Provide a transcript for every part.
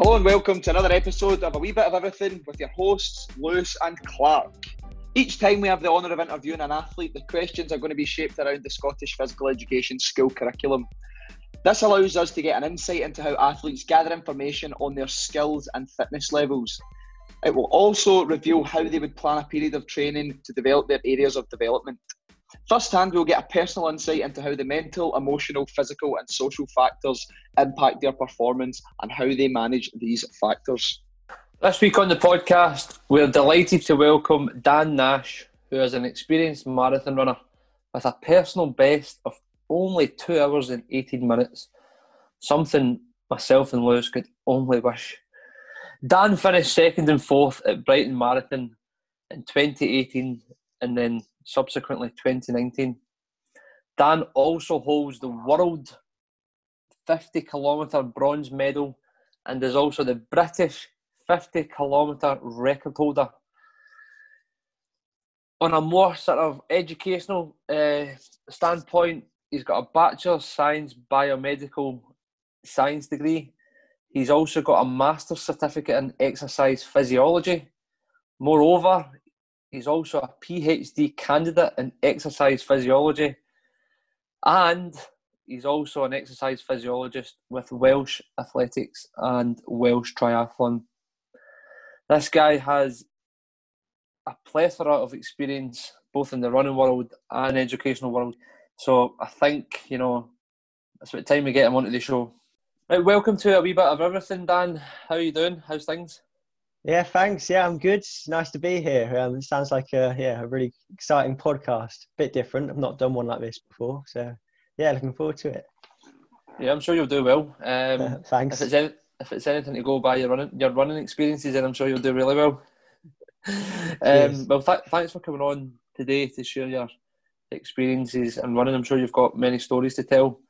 Hello and welcome to another episode of A Wee Bit of Everything with your hosts, Lewis and Clark. Each time we have the honour of interviewing an athlete, the questions are going to be shaped around the Scottish Physical Education school curriculum. This allows us to get an insight into how athletes gather information on their skills and fitness levels. It will also reveal how they would plan a period of training to develop their areas of development. First hand, we'll get a personal insight into how the mental, emotional, physical, and social factors impact their performance and how they manage these factors. This week on the podcast, we're delighted to welcome Dan Nash, who is an experienced marathon runner with a personal best of only two hours and 18 minutes. Something myself and Lewis could only wish. Dan finished second and fourth at Brighton Marathon in 2018 and then subsequently 2019. Dan also holds the world 50 kilometre bronze medal and is also the British 50 kilometre record holder. On a more sort of educational uh, standpoint, he's got a Bachelor Science Biomedical Science degree. He's also got a Master's Certificate in Exercise Physiology. Moreover, He's also a PhD candidate in exercise physiology, and he's also an exercise physiologist with Welsh Athletics and Welsh Triathlon. This guy has a plethora of experience both in the running world and educational world. So I think, you know, it's about time we get him onto the show. Right, welcome to a wee bit of everything, Dan. How are you doing? How's things? Yeah, thanks. Yeah, I'm good. Nice to be here. Um, it sounds like a yeah a really exciting podcast. Bit different. I've not done one like this before, so yeah, looking forward to it. Yeah, I'm sure you'll do well. Um, uh, thanks. If it's, any, if it's anything to go by your running your running experiences, then I'm sure you'll do really well. um, well, th- thanks for coming on today to share your experiences and running. I'm sure you've got many stories to tell,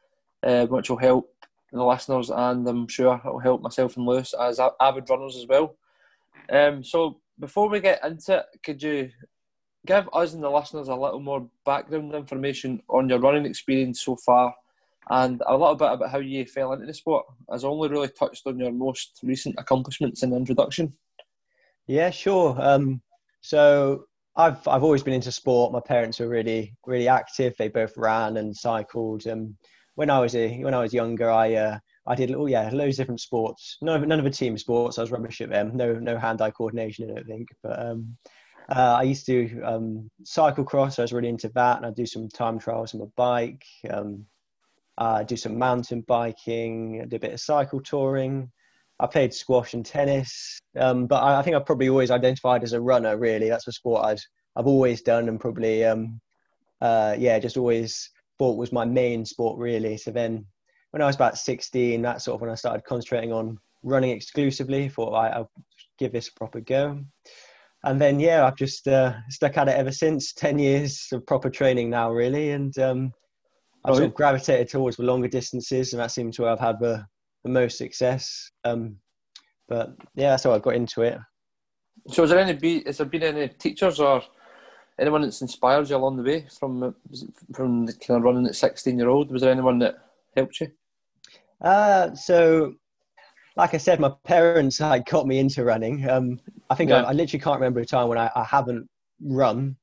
uh, which will help the listeners, and I'm sure it will help myself and Lewis as avid runners as well. Um, so before we get into it, could you give us and the listeners a little more background information on your running experience so far and a little bit about how you fell into the sport, as only really touched on your most recent accomplishments in the introduction. Yeah, sure. Um, so I've I've always been into sport. My parents were really really active. They both ran and cycled. And when I was a, when I was younger, I uh, I did oh yeah loads of different sports. None of none of the team sports. I was rubbish at them. No no hand eye coordination. I don't think. But um, uh, I used to um, cyclocross. I was really into that, and I do some time trials on my bike. Um, I do some mountain biking. I did a bit of cycle touring. I played squash and tennis. Um, but I, I, think I've probably always identified as a runner. Really, that's a sport I'd, I've always done, and probably um, uh, yeah, just always thought was my main sport really. So then when I was about 16, that's sort of when I started concentrating on running exclusively. Thought I, I'll give this a proper go. And then, yeah, I've just uh, stuck at it ever since. 10 years of proper training now, really. And um, I've sort of gravitated towards the longer distances, and that seems to where I've had the, the most success. Um, but yeah, that's how I got into it. So, is there any has there been any teachers or anyone that's inspired you along the way from from the kind of running at sixteen year old? Was there anyone that helped you? Uh, so, like I said, my parents had got me into running. Um, I think yeah. I, I, literally can't remember a time when I, I haven't run.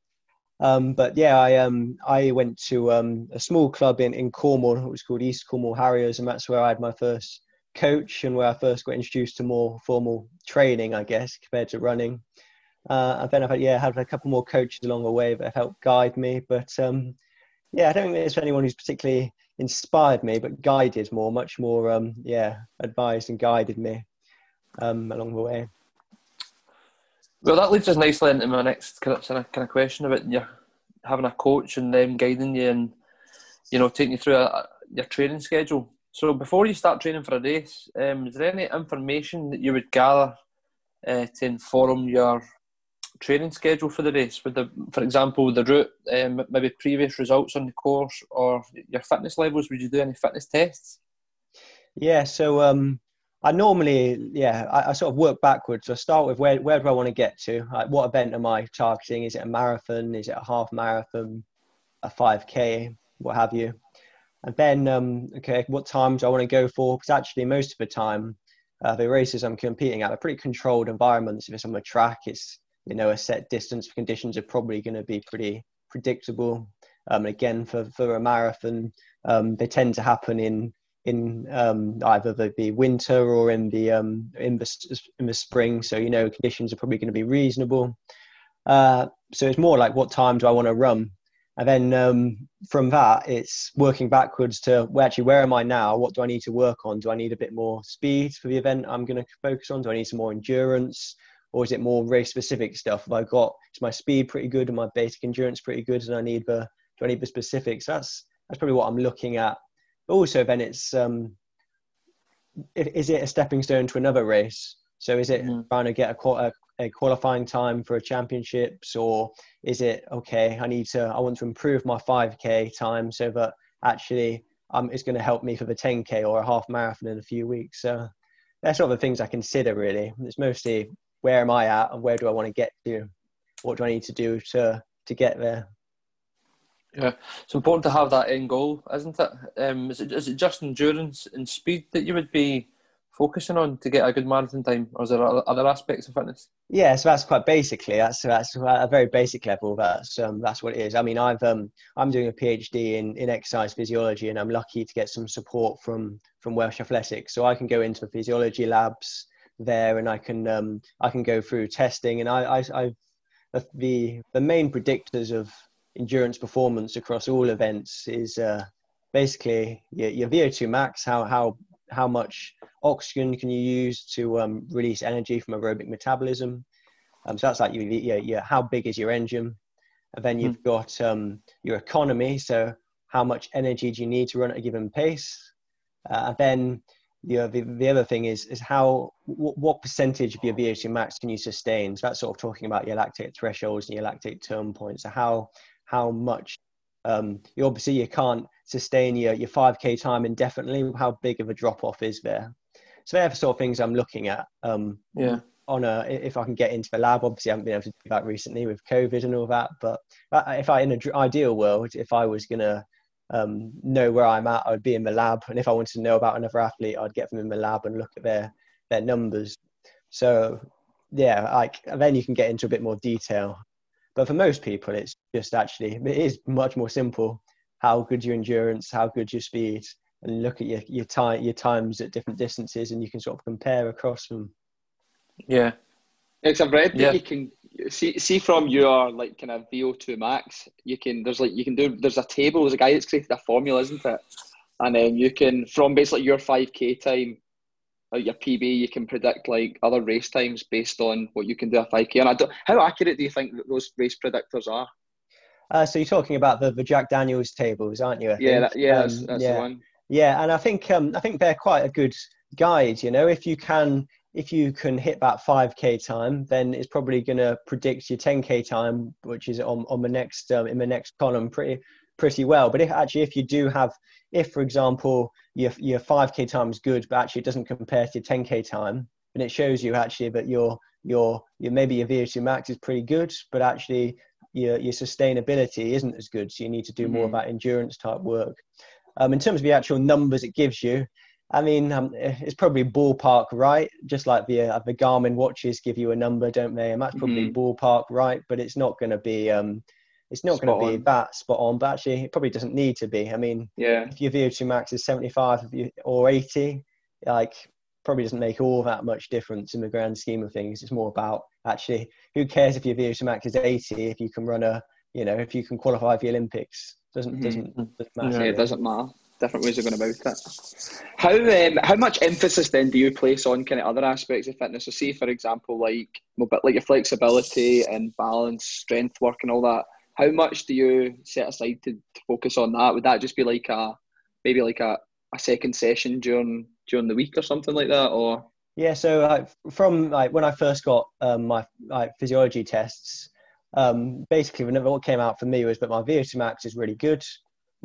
Um, but yeah, I um, I went to um, a small club in, in Cornwall, it was called East Cornwall Harriers, and that's where I had my first coach and where I first got introduced to more formal training, I guess, compared to running. Uh, and then I've had, yeah, had a couple more coaches along the way that have helped guide me. But um, yeah, I don't think there's anyone who's particularly inspired me, but guided more, much more, um, yeah, advised and guided me um, along the way. Well, that leads us nicely into my next kind of, kind of question about you having a coach and them guiding you and you know taking you through a, your training schedule. So before you start training for a race, um, is there any information that you would gather uh, to inform your training schedule for the race? With the, for example, the route, um, maybe previous results on the course, or your fitness levels? Would you do any fitness tests? Yeah, so um, I normally, yeah, I, I, sort of work backwards. I start with where where do I want to get to? Like, what event am I targeting? Is it a marathon? Is it a half marathon? A five k? What have you? And then, um, okay, what times do I want to go for? Because actually, most of the time, uh, the races I'm competing at are pretty controlled environments. If it's on a track, it's you know a set distance. Conditions are probably going to be pretty predictable. Um, again, for for a marathon, um, they tend to happen in in um, either the, winter or in the um, in the in the spring. So you know conditions are probably going to be reasonable. Uh, so it's more like what time do I want to run, and then um, from that it's working backwards to actually where am I now? What do I need to work on? Do I need a bit more speed for the event I'm going to focus on? Do I need some more endurance? Or is it more race specific stuff? Have I got is my speed pretty good and my basic endurance pretty good, and I need the do I need the specifics? That's that's probably what I'm looking at but also, then it's um, is it a stepping stone to another race? So is it mm. trying to get a, a, a, qualifying time for a championships, or is it okay? I need to. I want to improve my 5k time so that actually um, it's going to help me for the 10k or a half marathon in a few weeks. So that's sort of the things I consider really. It's mostly where am I at and where do I want to get to? What do I need to do to to get there? Yeah, it's important to have that end goal, isn't it? Um, is it is it just endurance and speed that you would be focusing on to get a good marathon time, or is there other aspects of fitness? Yeah, so that's quite basically that's that's a very basic level. That's um, that's what it is. I mean, I've um, I'm doing a PhD in in exercise physiology, and I'm lucky to get some support from from Welsh Athletics, so I can go into the physiology labs there, and I can um, I can go through testing, and I I I've, the the main predictors of endurance performance across all events is uh, basically your, your, VO2 max, how, how, how much oxygen can you use to um, release energy from aerobic metabolism. Um, so that's like your, your, your, how big is your engine. And then you've mm. got um, your economy, so how much energy do you need to run at a given pace. Uh, and then the, the, the other thing is is how what, what percentage of your VO2 max can you sustain? So that's sort of talking about your lactate thresholds and your lactate turn points. So how how much um, you obviously you can't sustain your, your 5k time indefinitely how big of a drop off is there so they're the sort of things i'm looking at um, yeah on a if i can get into the lab obviously i haven't been able to do that recently with covid and all that but if i in an ideal world if i was gonna um, know where i'm at i'd be in the lab and if i wanted to know about another athlete i'd get them in the lab and look at their their numbers so yeah like then you can get into a bit more detail but for most people, it's just actually it is much more simple. How good your endurance, how good your speed, and look at your your time your times at different distances, and you can sort of compare across them. Yeah, because I've read that yeah. you can see see from your like kind of VO2 max, you can there's like you can do there's a table. There's a guy that's created a formula, isn't it? And then you can from basically your 5k time your PB, you can predict like other race times based on what you can do a 5k. And I don't, how accurate do you think that those race predictors are? Uh, so you're talking about the, the Jack Daniels tables, aren't you? yeah, that, yeah, um, that's, that's yeah. the one. Yeah, and I think um, I think they're quite a good guide. You know, if you can if you can hit that 5k time, then it's probably going to predict your 10k time, which is on on the next um, in the next column pretty pretty well. But if actually if you do have if for example your your 5k time is good, but actually it doesn't compare to your 10k time, and it shows you actually that your your your maybe your VO2 max is pretty good, but actually your your sustainability isn't as good. So you need to do mm-hmm. more of that endurance type work. Um, in terms of the actual numbers it gives you, I mean, um, it's probably ballpark right, just like the uh, the Garmin watches give you a number, don't they? And that's probably mm-hmm. ballpark right, but it's not going to be um, it's not going to be that spot on, but actually, it probably doesn't need to be. I mean, yeah, if your VO2 max is 75 or 80, like probably doesn't make all that much difference in the grand scheme of things. It's more about actually who cares if your VO2 max is 80 if you can run a, you know, if you can qualify for the Olympics. Doesn't mm-hmm. doesn't, doesn't matter. Yeah, it doesn't matter. Different ways of going about it. How um, how much emphasis then do you place on kind of other aspects of fitness? So, say for example, like like your flexibility and balance, strength work, and all that how much do you set aside to, to focus on that? Would that just be like a maybe like a, a second session during during the week or something like that, or? Yeah, so from like when I first got um, my like physiology tests, um, basically what came out for me was that my VO2 max is really good,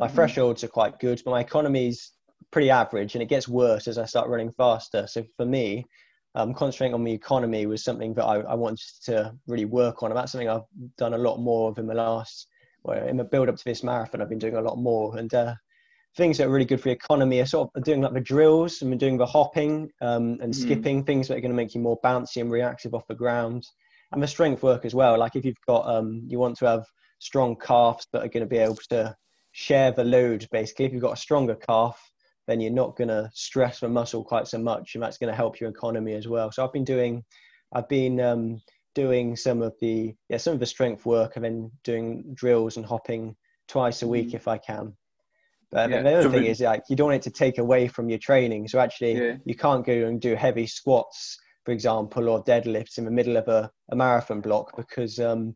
my mm thresholds are quite good, but my economy is pretty average, and it gets worse as I start running faster. So for me, um, concentrating on the economy was something that I, I, wanted to really work on. And that's something I've done a lot more of in the last, well, in the build up to this marathon, I've been doing a lot more. And uh, things that are really good for your economy are sort of doing like the drills and doing the hopping um, and Mhm. skipping, things that are going to make you more bouncy and reactive off the ground. And the strength work as well. Like if you've got, um, you want to have strong calves that are going to be able to share the load basically. If you've got a stronger calf, then you're not going to stress the muscle quite so much, and that's going to help your economy as well. So I've been doing, I've been um, doing some of the yeah some of the strength work and then doing drills and hopping twice a week Mhm. if I can. But Yeah. the other So thing we- is like you don't want it to take away from your training. So actually, Yeah. you can't go and do heavy squats, for example, or deadlifts in the middle of a, a marathon block because um,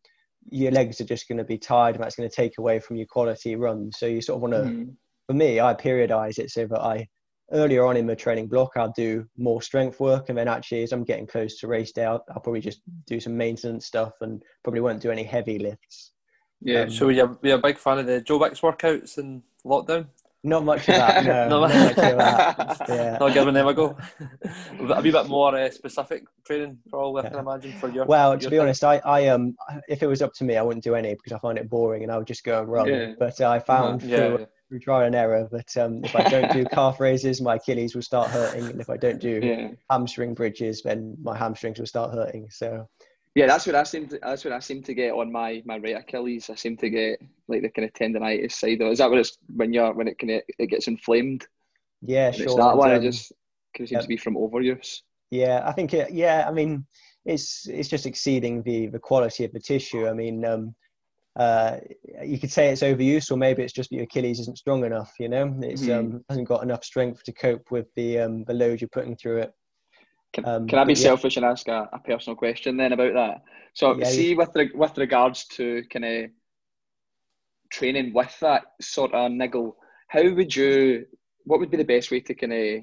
your legs are just going to be tired and that's going to take away from your quality runs. So you sort of want to Mhm. for me, I periodize it so that I earlier on in the training block I'll do more strength work, and then actually as I'm getting close to race day, I'll, I'll probably just do some maintenance stuff and probably won't do any heavy lifts. Yeah. Um, So you're, you're a big fan of the Joe Wicks workouts in lockdown? Not much of that, no. No. not much of that. Yeah. Not giving them a go. a wee bit more uh, specific training, probably, I Yeah. can imagine, for your. Well, to be thing. honest, I, I um, if it was up to me, I wouldn't do any because I find it boring and I would just go and run. Yeah. But uh, I found through, yeah. through trial and error that um, if I don't do calf raises, my Achilles will start hurting, and if I don't do hamstring bridges, then my hamstrings will start hurting. So Yeah, that's what I seem to. That's what I seem to get on my my right Achilles. I seem to get like the kind of tendonitis side. Of, it. is that what it's when you're when it kind of it gets inflamed? yeah, And sure. It's that one. um, it just kind of seems to be from overuse. Yeah, I think it, yeah, I mean, it's it's just exceeding the the quality of the tissue. I mean, um, uh, you could say it's overuse, or maybe it's just your Achilles isn't strong enough. You know, it's Mhm. um hasn't got enough strength to cope with the um the load you're putting through it. Can, Um, can I be yeah. selfish and ask a, a personal question then about that? So, Yeah, see, with re- with regards to kind of training with that sort of niggle, how would you? What would be the best way to kind of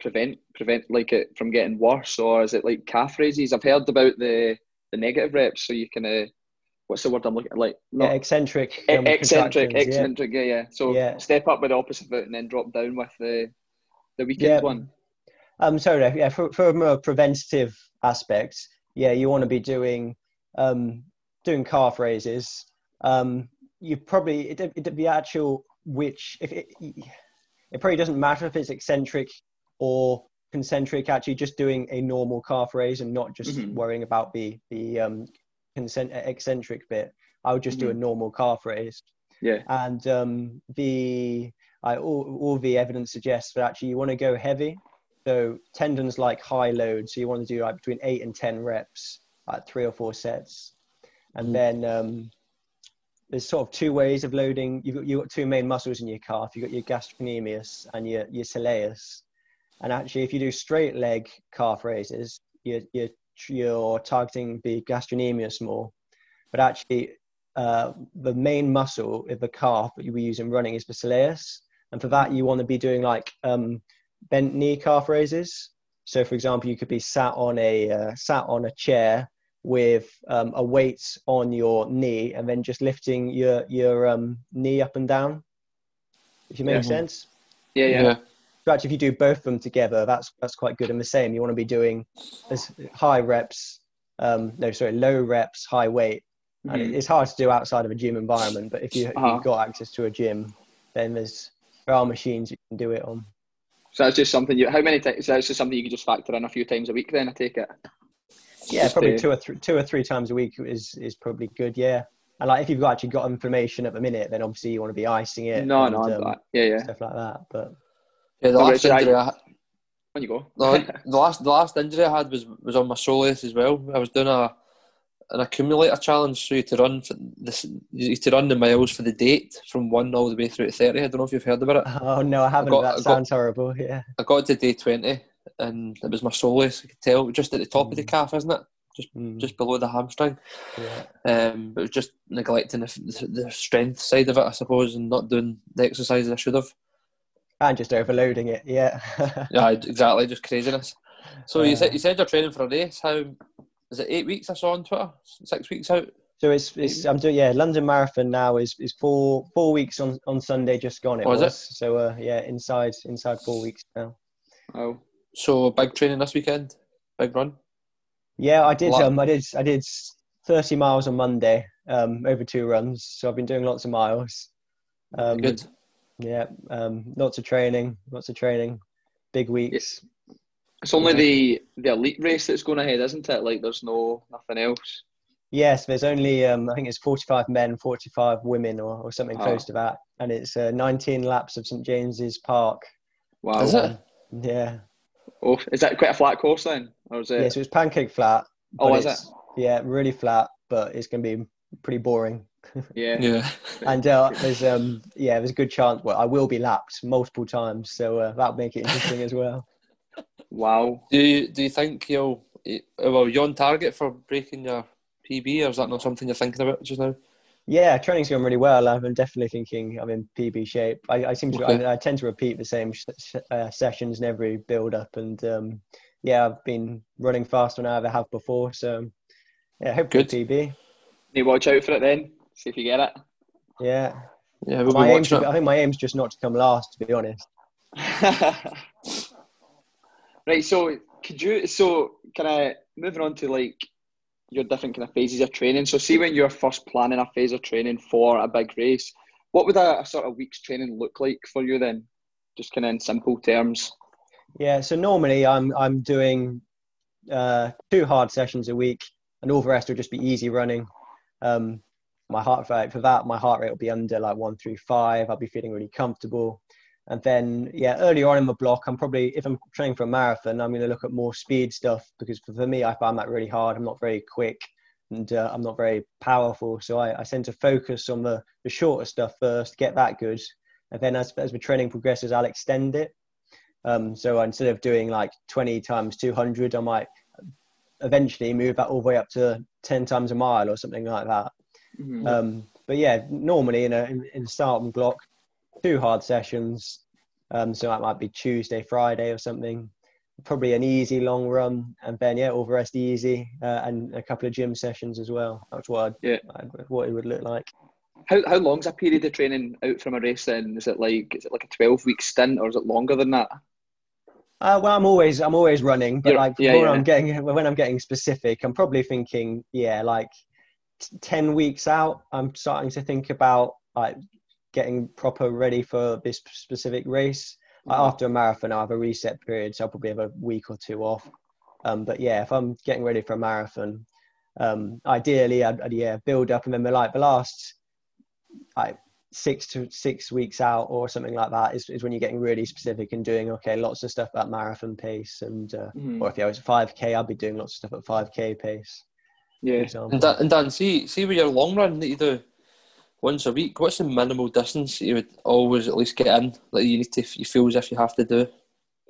prevent prevent like it from getting worse, or is it like calf raises? I've heard about the the negative reps, so you kind of what's the word I'm looking at? like? Yeah, eccentric. e- um, eccentric, yeah. eccentric, yeah, yeah. So Yeah. step up with the opposite foot and then drop down with the the weekend Yeah. one. Um, sorry, yeah, for, for a more preventative aspect, yeah, you want to be doing um, doing calf raises. Um, you probably it, it, the actual which if it, it probably doesn't matter if it's eccentric or concentric. Actually, just doing a normal calf raise and not just Mhm. worrying about the the um, concent- eccentric bit. I would just do a Mhm. normal calf raise Yeah. and um, the I, all, all the evidence suggests that actually you want to go heavy. So tendons like high load, so you want to do like between eight and ten reps, like three or four sets, and Mhm. then um, there's sort of two ways of loading. You've got, you've got two main muscles in your calf. You've got your gastrocnemius and your your soleus. And actually, if you do straight leg calf raises, you're you're, you're targeting the gastrocnemius more. But actually, uh, the main muscle of the calf that we use in running is the soleus, and for that you want to be doing like um, bent knee calf raises. So, for example, you could be sat on a uh, sat on a chair with um, a weight on your knee, and then just lifting your your um, knee up and down. If you make Yeah. sense. Yeah, yeah. So actually, if you do both of them together, that's that's quite good. And the same, you want to be doing as high reps, um, no, sorry, low reps, high weight. And Mhm. it- it's hard to do outside of a gym environment. But if you if Uh-huh. you've got access to a gym, then there's there are machines you can do it on. So that's just something you. How many times? So that's just something you can just factor in a few times a week. Then I take it. Yeah, Just, probably uh, two or three two or three times a week is is probably good. Yeah, and like if you've actually got inflammation at the minute, then obviously you want to be icing it. No, and, no, um, yeah, yeah. stuff like that. But Yeah, the last Richard, injury I, had- On you go. the, the last the last injury I had was was on my soleus as well. I was doing a an accumulator challenge, so you to run for this, you to run the miles for the date from one all the way through to thirty. I don't know if you've heard about it. oh no, I haven't. got- that I got- sounds horrible. Yeah. I got to day twenty, and it was my soleus. I could tell just at the top of the Mm. calf, isn't it? Just Mm, just below the hamstring. yeah. Um, but it was just neglecting the, the strength side of it, I suppose, and not doing the exercises I should have. and just overloading it. Yeah. Yeah, exactly, just craziness. So you said you said you're training for a race. How is it? Eight weeks I saw on Twitter. Six weeks out. So it's, it's I'm doing yeah London Marathon now is is four four weeks on on Sunday just gone it Oh, was it? so uh, yeah inside inside four weeks now Oh, So big training this weekend. Big run. yeah I did um I did I did 30 miles on Monday um over two runs so I've been doing lots of miles um Good. Yeah, um, lots of training, lots of training, big weeks. It's, it's only the the elite race that's going ahead, isn't it? Like there's no nothing else. Yes, there's only um, I think it's 45 men, 45 women, or, or something Oh. close to that, and it's uh, 19 laps of St James's Park. Wow. Is it? Yeah, Oh, is that quite a flat course then, or is it? yeah. So it's pancake flat. Oh, is it? Yeah, really flat, but it's going to be pretty boring. Yeah. Yeah. And uh, there's um yeah, there's a good chance. Well, I will be lapped multiple times, so uh, that'll make it interesting as well. Wow. Do you do you think you'll well you're on target for breaking your PB, or is that not something you're thinking about just now? Yeah, training's going really well. I'm definitely thinking I'm in PB shape. I, I seem to, Okay. I, I tend to repeat the same sh- sh- uh, sessions in every build up, and um, yeah, I've been running faster than I ever have before. So yeah, hopefully Good. PB. Need to watch out for it then. See if you get it. Yeah, Yeah, we'll my be aim's, it. I think my aim's just not to come last, to be honest. right. So could you? So kind of moving on to like your different kind of phases of training. So see when you're first planning a phase of training for a big race, what would a, a sort of week's training look like for you then? Just kind of in simple terms. Yeah, so normally I'm I'm doing uh, two hard sessions a week, and all the rest will just be easy running. Um, my heart rate for that, my heart rate will be under like one through five. I'll be feeling really comfortable, and then yeah, earlier on in the block, I'm probably if I'm training for a marathon, I'm going to look at more speed stuff because for, for me, I find that really hard. I'm not very quick, and uh, I'm not very powerful, so I, I tend to focus on the the shorter stuff first, get that good, and then as as the training progresses, I'll extend it. Um, so instead of doing like 20 times 200, I might eventually move that all the way up to 10 times a mile or something like that. Mhm. Um, but yeah, normally in a in, in a starting block, two hard sessions. Um, so that might be Tuesday, Friday or something. Probably an easy long run, and then yeah, all the rest easy, uh, and a couple of gym sessions as well. That's what I'd, Yeah. I'd, what it would look like. How how long's a period of training out from a race then? Is it like is it like a twelve week stint or is it longer than that? Uh, well, I'm always I'm always running, but You're- like yeah, when yeah. I'm getting when I'm getting specific, I'm probably thinking, yeah, like t- ten weeks out, I'm starting to think about like getting proper ready for this specific race. Like, Mhm. after a marathon, I have a reset period, so I'll probably have a week or two off. Um, but yeah, if I'm getting ready for a marathon, um, ideally, I'd, I'd yeah build up, and then the, like the last like six to six weeks out or something like that is, is when you're getting really specific and doing okay lots of stuff at marathon pace and uh, Mhm. or if I was 5k I'd be doing lots of stuff at 5k pace Yeah. And Dan, and Dan, see, see with your long run that you do once a week, what's the minimal distance you would always at least get in? Like you need to, you feel as if you have to do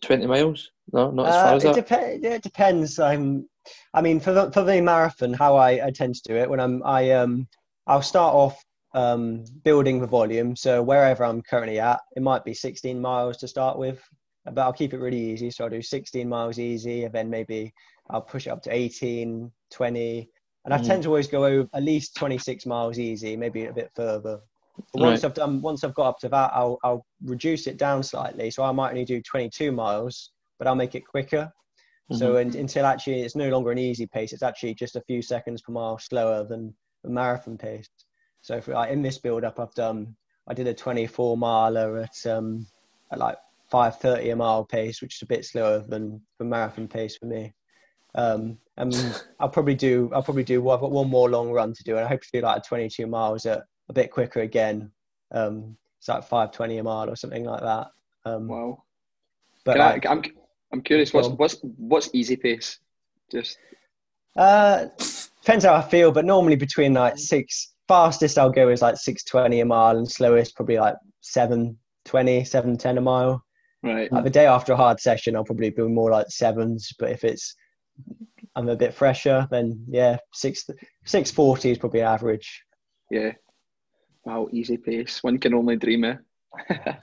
twenty miles. No, not as far Uh, as it, that. dep- it depends. Um, I mean, for the, for the marathon, how I, I tend to do it when I'm I um I'll start off um, building the volume. So wherever I'm currently at, it might be 16 miles to start with, but I'll keep it really easy. So I'll do 16 miles easy, and then maybe I'll push it up to 18, 20, and I Mm. tend to always go over at least 26 miles easy, maybe a bit further. But once Right. I've done, once I've got up to that, I'll I'll reduce it down slightly. So I might only do 22 miles, but I'll make it quicker. So Mhm. un until actually it's no longer an easy pace, it's actually just a few seconds per mile slower than the marathon pace. So for, like, in this build up, I've done I did a 24 miler at um at like 5:30 a mile pace, which is a bit slower than the marathon pace for me. Um, and I'll probably do I'll probably do well, I've got one more long run to do, and I hope to do like a 22 miles at a bit quicker again. Um, it's like 5:20 a mile or something like that. Um, Wow. but I, like, I'm I'm curious. What's what's what's easy pace? Just Uh, depends how I feel, but normally between like six fastest I'll go is like six twenty a mile, and slowest probably like 7:20, 7:10 a mile. right. Like the day after a hard session, I'll probably be more like sevens, but if it's I'm a bit fresher, then yeah, six six forty is probably average. Yeah. Wow, easy pace. One can only dream it. Eh?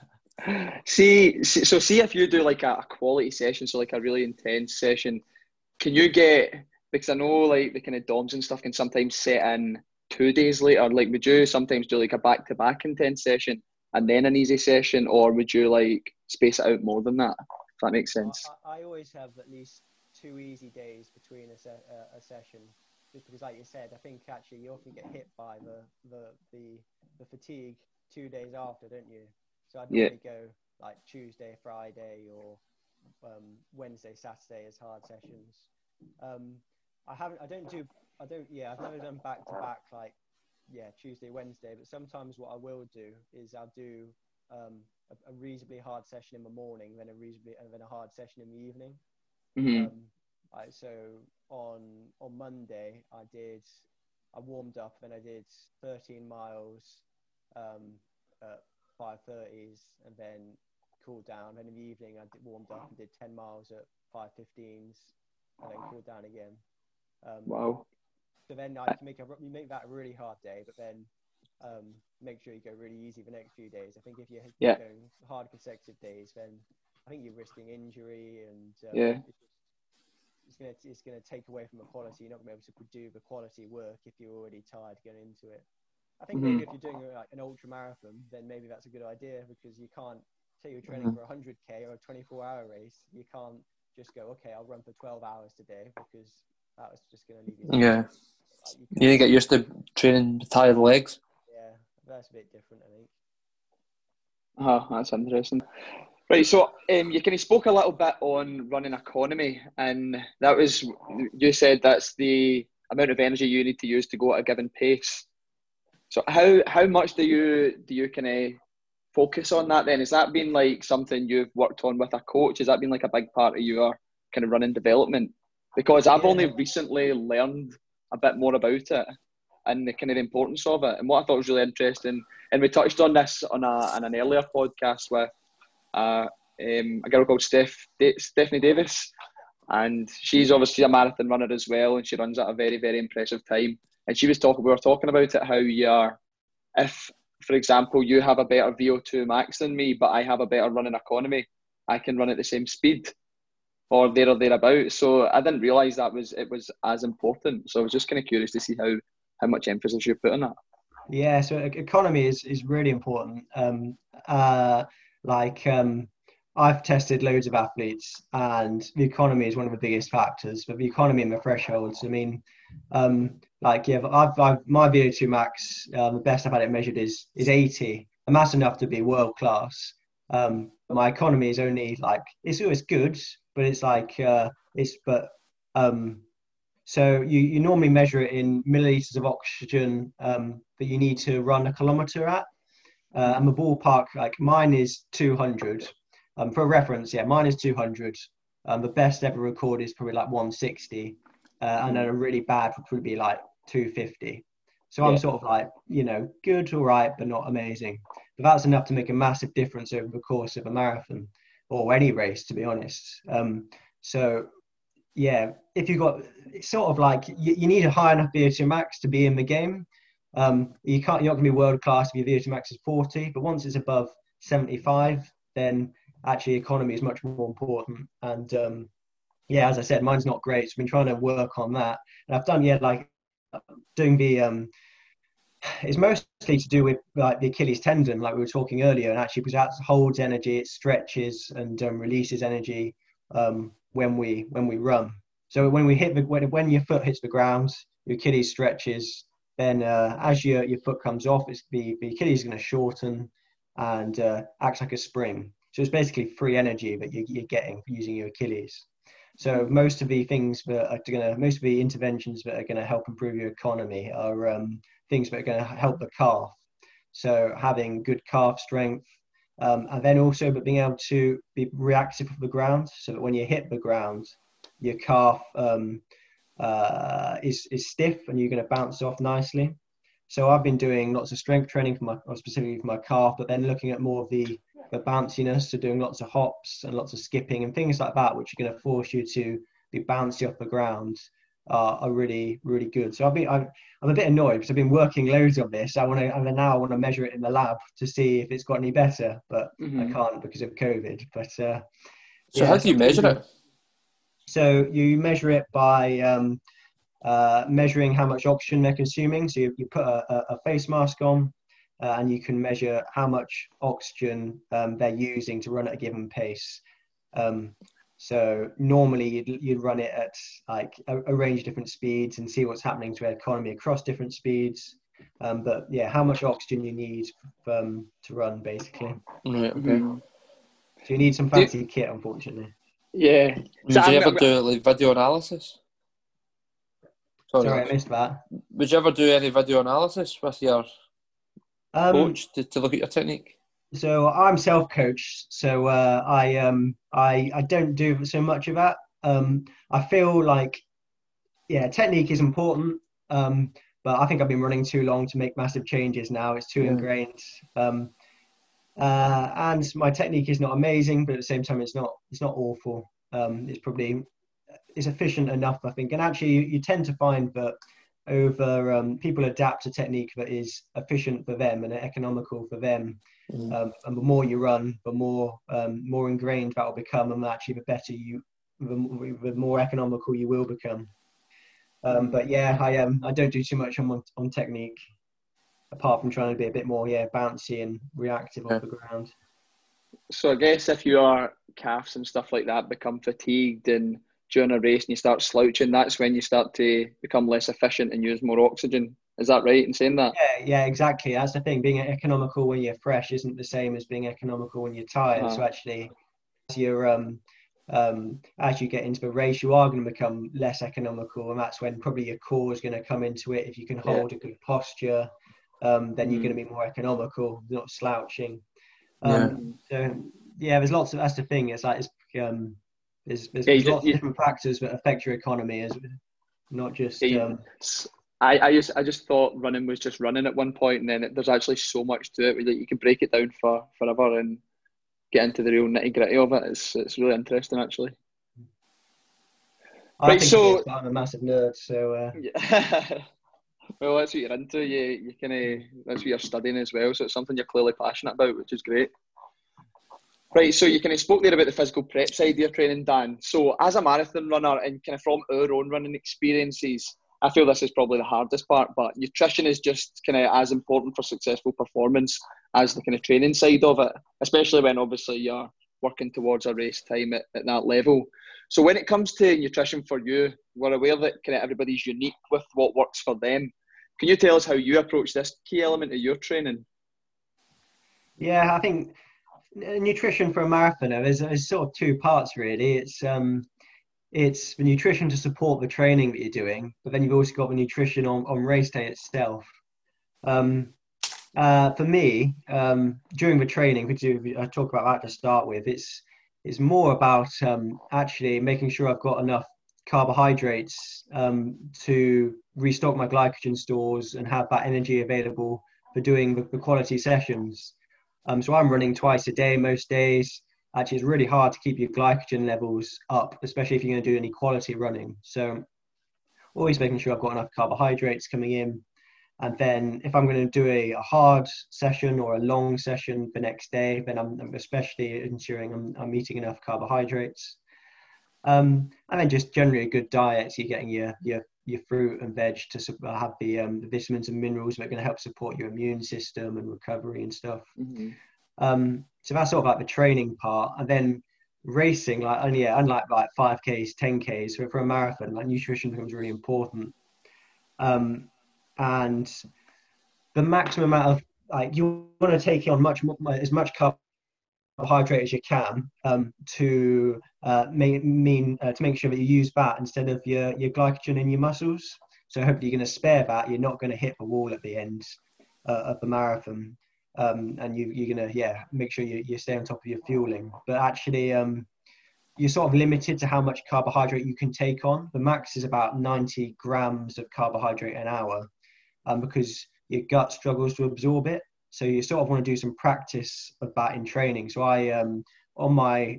see, see, so see if you do like a, a quality session, so like a really intense session, can you get because I know like the kind of DOMs and stuff can sometimes set in two days later. Like, would you sometimes do like a back to back intense session and then an easy session, or would you like space it out more than that? If that makes sense. I, I always have at least two easy days between a, se- uh, a session, just because, like you said, I think actually you often get hit by the the the, the fatigue two days after, don't you? So I'd normally yeah. go like Tuesday, Friday, or um, Wednesday, Saturday as hard sessions. Um, I haven't, I don't do, I don't, yeah, I've never done back to back like, yeah, Tuesday, Wednesday. But sometimes what I will do is I'll do um, a, a, reasonably hard session in the morning, then a reasonably, and then a hard session in the evening. Mm-hmm. Um, I, so on on Monday, I did, I warmed up, then I did 13 miles um, at 5:30s, and then cooled down. Then in the evening, I did, warmed up and did 10 miles at 5:15s, and then cooled down again. Um, wow. So then I make a, you make that a really hard day, but then um, make sure you go really easy the next few days. I think if you're yeah. going hard consecutive days, then I think you're risking injury and um, yeah. It's, gonna it's gonna take away from the quality. You're not gonna be able to do the quality work if you're already tired going into it. I think mm-hmm. maybe if you're doing like an ultra marathon, then maybe that's a good idea because you can't say you're training mm-hmm. for a 100k or a 24 hour race. You can't just go, okay, I'll run for 12 hours today because that was just going to leave you. Yeah. Like, you, need to get used to training tired legs. Yeah, that's a bit different, I think. Oh, that's interesting. Right, so um, you kind of spoke a little bit on running economy, and that was you said that's the amount of energy you need to use to go at a given pace. So how how much do you do you kind of focus on that then? Has that been like something you've worked on with a coach? Has that been like a big part of your kind of running development? Because I've yeah. only recently learned a bit more about it and the kind of importance of it. And what I thought was really interesting, and we touched on this on, a, on an earlier podcast with uh, um, a girl called Steph, Stephanie Davis, and she's obviously a marathon runner as well, and she runs at a very very impressive time. And she was talking, we were talking about it how you are, if for example you have a better VO2 max than me, but I have a better running economy, I can run at the same speed, or there or thereabouts. So I didn't realise that was it was as important. So I was just kind of curious to see how how much emphasis you put on that. Yeah, so economy is is really important. Um, uh, like um, I've tested loads of athletes, and the economy is one of the biggest factors. But the economy and the thresholds. I mean, um, like yeah, I've, I've my VO2 max, um, the best I've had it measured is is 80, and that's enough to be world class. Um, my economy is only like it's always good, but it's like uh, it's but um, so you, you normally measure it in milliliters of oxygen um, that you need to run a kilometer at. Uh, and the ballpark, like mine is 200. Um, for reference, yeah, mine is 200. Um, the best ever record is probably like 160. Uh, and then a really bad would probably be like 250. So I'm sort of like, you know, good, all right, but not amazing. But that's enough to make a massive difference over the course of a marathon or any race, to be honest. Um, so, yeah, if you've got, it's sort of like you, you need a high enough VO2 max to be in the game. Um, you can't, you're not going to be world class if your VO2 max is 40, but once it's above 75, then actually economy is much more important. And um, yeah, as I said, mine's not great. So I've been trying to work on that. And I've done, yeah, like doing the, um, it's mostly to do with like the Achilles tendon, like we were talking earlier, and actually because that holds energy, it stretches and um, releases energy um, when we when we run. So when we hit the when, when your foot hits the ground, your Achilles stretches. Then uh, as your your foot comes off, it's the, the Achilles is going to shorten and uh, acts like a spring. So it's basically free energy that you, you're getting using your Achilles. So most of the things that are going to, most of the interventions that are going to help improve your economy are um, things that are going to help the calf. So having good calf strength, um, and then also but being able to be reactive to the ground, so that when you hit the ground, your calf um, uh, is is stiff and you're going to bounce off nicely. So I've been doing lots of strength training for my, specifically for my calf, but then looking at more of the the bounciness, so doing lots of hops and lots of skipping and things like that, which are going to force you to be bouncy off the ground, uh, are really really good. So I've been I'm, I'm a bit annoyed because I've been working loads on this. I want to and now I want to measure it in the lab to see if it's got any better, but mm-hmm. I can't because of COVID. But uh, so yeah, how do you measure it? So you measure it by um, uh, measuring how much oxygen they're consuming. So you, you put a, a, face mask on, uh, and you can measure how much oxygen um, they're using to run at a given pace. Um, so normally you'd, you'd run it at like a, a, range of different speeds and see what's happening to the economy across different speeds. Um, but yeah, how much oxygen you need um, to run, basically. Right, okay. Mm. So you need some fancy kit, unfortunately. Yeah. Would So you I'm- ever I'm- do like video analysis? Sorry, Sorry, I missed that. would you ever do any video analysis with your Um, coach to, to look at your technique? So I'm self-coached, so uh, I um I I don't do so much of that. Um, I feel like yeah, technique is important, um, but I think I've been running too long to make massive changes now. It's too Yeah. ingrained, um, uh, and my technique is not amazing, but at the same time, it's not it's not awful. Um, it's probably it's efficient enough, I think. And actually, you, you tend to find that over um, people adapt a technique that is efficient for them and economical for them. Mm. Um, and the more you run, the more um, more ingrained that will become, and actually the better you, the, the more economical you will become. Um, but yeah, I um, I don't do too much on on technique, apart from trying to be a bit more yeah bouncy and reactive Yeah. off the ground. So I guess if your calves and stuff like that become fatigued and during a race and you start slouching, that's when you start to become less efficient and use more oxygen. Is that right in saying that? Yeah, yeah, exactly. That's the thing. Being economical when you're fresh isn't the same as being economical when you're tired. So Ah. actually, as you're um, um, as you get into the race, you are going to become less economical, and that's when probably your core is going to come into it. If you can Yeah. hold a good posture, um, then you're Mm. going to be more economical, not slouching. Yeah. Um, So yeah, there's lots of that's the thing. It's like it's um, there's there's, Yeah, lots of different factors that affect your economy, as not just Yeah, um, I, I just I just thought running was just running at one point, and then it, there's actually so much to it that you can break it down for forever and get into the real nitty gritty of it. It's it's really interesting actually. I Right, think so- it is, but I'm a massive nerd, so. Uh, Yeah. well, that's what you're into. You you kind of that's what you're studying as well. So it's something you're clearly passionate about, which is great. Right, so you kind of spoke there about the physical prep side of your training, Dan. So as a marathon runner and kind of from our own running experiences, I feel this is probably the hardest part. But nutrition is just kind of as important for successful performance as the kind of training side of it, especially when obviously you're working towards a race time at, at that level. So when it comes to nutrition for you, we're aware that kind of everybody's unique with what works for them. Can you tell us how you approach this key element of your training? Yeah, I think nutrition for a marathoner is, is sort of two parts really. It's um, it's the nutrition to support the training that you're doing, but then you've also got the nutrition on, on race day itself. Um, uh, for me, um, during the training, do I talk about that to start with. It's it's more about um, actually making sure I've got enough carbohydrates um, to restock my glycogen stores and have that energy available for doing the, the quality sessions. Um, so I'm running twice a day most days. Actually, it's really hard to keep your glycogen levels up, especially if you're going to do any quality running. So always making sure I've got enough carbohydrates coming in. And then if I'm going to do a, a hard session or a long session the next day, then I'm, I'm especially ensuring I'm, I'm eating enough carbohydrates. Um, and then just generally a good diet, so you're getting your, your, your fruit and veg to have the, um, the vitamins and minerals that are going to help support your immune system and recovery and stuff. Mm-hmm. Um, so that's sort of like the training part, and then racing, like only yeah, unlike like five Ks, ten Ks, for, for a marathon, like nutrition becomes really important. Um, and the maximum amount of like you want to take on much more, as much carbohydrate as you can um, to uh, make, mean uh, to make sure that you use that instead of your your glycogen in your muscles. So hopefully you're going to spare that. You're not going to hit the wall at the end uh, of the marathon um, and you, you're gonna yeah make sure you, you stay on top of your fueling but actually um, you're sort of limited to how much carbohydrate you can take on the max is about 90 grams of carbohydrate an hour um, because your gut struggles to absorb it so you sort of want to do some practice of that in training so i um, on my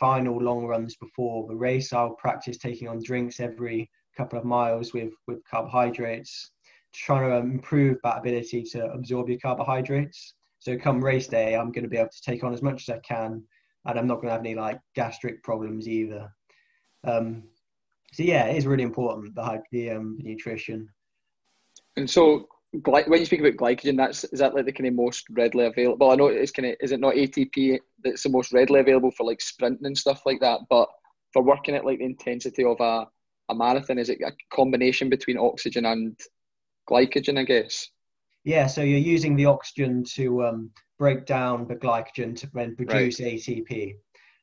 final long runs before the race i'll practice taking on drinks every couple of miles with with carbohydrates trying to improve that ability to absorb your carbohydrates. So come race day, I'm going to be able to take on as much as I can, and I'm not going to have any like gastric problems either. Um, so yeah, it is really important the the, um, the nutrition. And so, when you speak about glycogen, that's is that like the kind of most readily available? I know it's kind of is it not ATP that's the most readily available for like sprinting and stuff like that, but for working at like the intensity of a, a marathon, is it a combination between oxygen and glycogen? I guess. Yeah, so you're using the oxygen to um, break down the glycogen to then produce right. ATP.